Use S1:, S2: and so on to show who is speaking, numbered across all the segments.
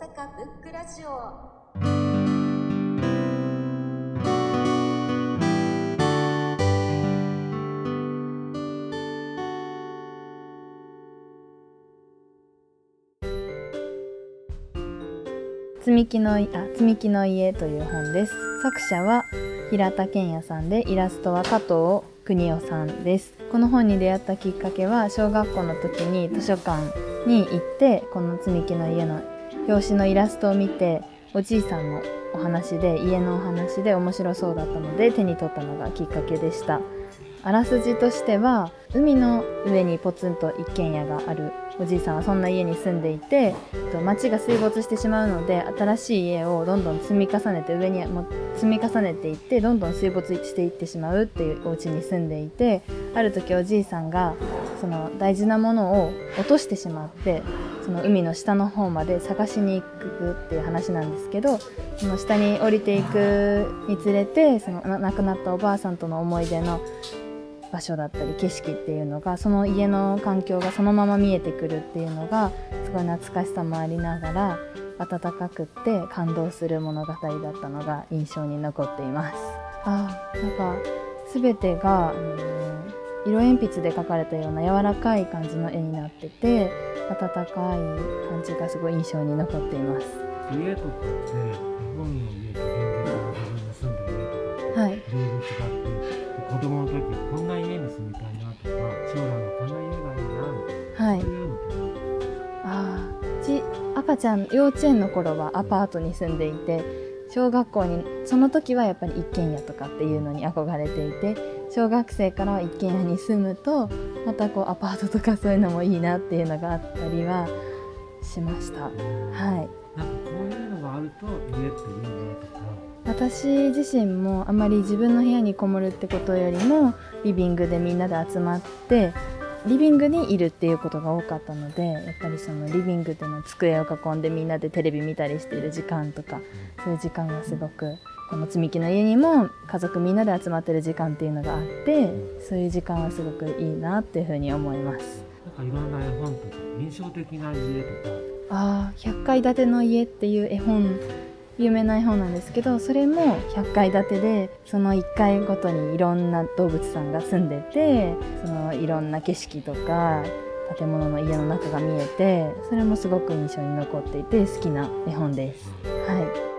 S1: 阪ブックラジオ。
S2: 積み木のあ積み木の家という本です。作者は平田健也さんでイラストは加藤邦夫さんです。この本に出会ったきっかけは小学校の時に図書館に行ってこの積み木の家の表紙のイラストを見ておじいさんのお話で家のお話で面白そうだったので手に取ったのがきっかけでした。あらすじとしては海の上にポツンと一軒家がある。おじいさんはそんな家に住んでいて町が水没してしまうので新しい家をどんどん積み重ねて上にも積み重ねていってどんどん水没していってしまうっていうお家に住んでいてある時おじいさんがその大事なものを落としてしまってその海の下の方まで探しに行くっていう話なんですけどその下に降りていくにつれてその亡くなったおばあさんとの思い出の場所だったり景色っていうのがその家の環境がそのまま見えてくるっていうのがすごい懐かしさもありながら温かくって感動する物語だったのが印象に残っています。あなんか全てが、あのー色鉛筆で描かれたような柔らかい感じの絵になってて温かい感じがすごい印象に残っています。
S3: 家とかって日本の家と現実の自分が住んでる家とかって
S2: はい。
S3: いろいろ違って子供の時はこんな家に住みたいなとか将来はこんな家がいいなみたいな、
S2: はい。
S3: そういうのって
S2: あーち赤ちゃん幼稚園の頃はアパートに住んでいて小学校にその時はやっぱり一軒家とかっていうのに憧れていて小学生からは一軒家に住むとまたこうアパートとかそういうのもいいなっていうのがあったりはしました。はい
S3: なんかこういうのがあると家っていいなとか
S2: 私自身もあまり自分の部屋にこもるってことよりもリビングでみんなで集まってリビングにいるっていうことが多かったのでやっぱりそのリビングでの机を囲んでみんなでテレビ見たりしている時間とかそういう時間がすごくこの積み木の家にも家族みんなで集まってる時間っていうのがあってそういう時間はすごくいいなっていうふうに思います。
S3: なんかいろんな絵本とか印象的な家とか
S2: ああ100階建ての家っていう絵本有名な絵本なんですけどそれも100階建てでその1階ごとにいろんな動物さんが住んでてそのいろんな景色とか建物の家の中が見えてそれもすごく印象に残っていて好きな絵本です。はい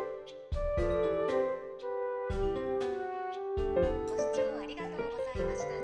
S2: ました。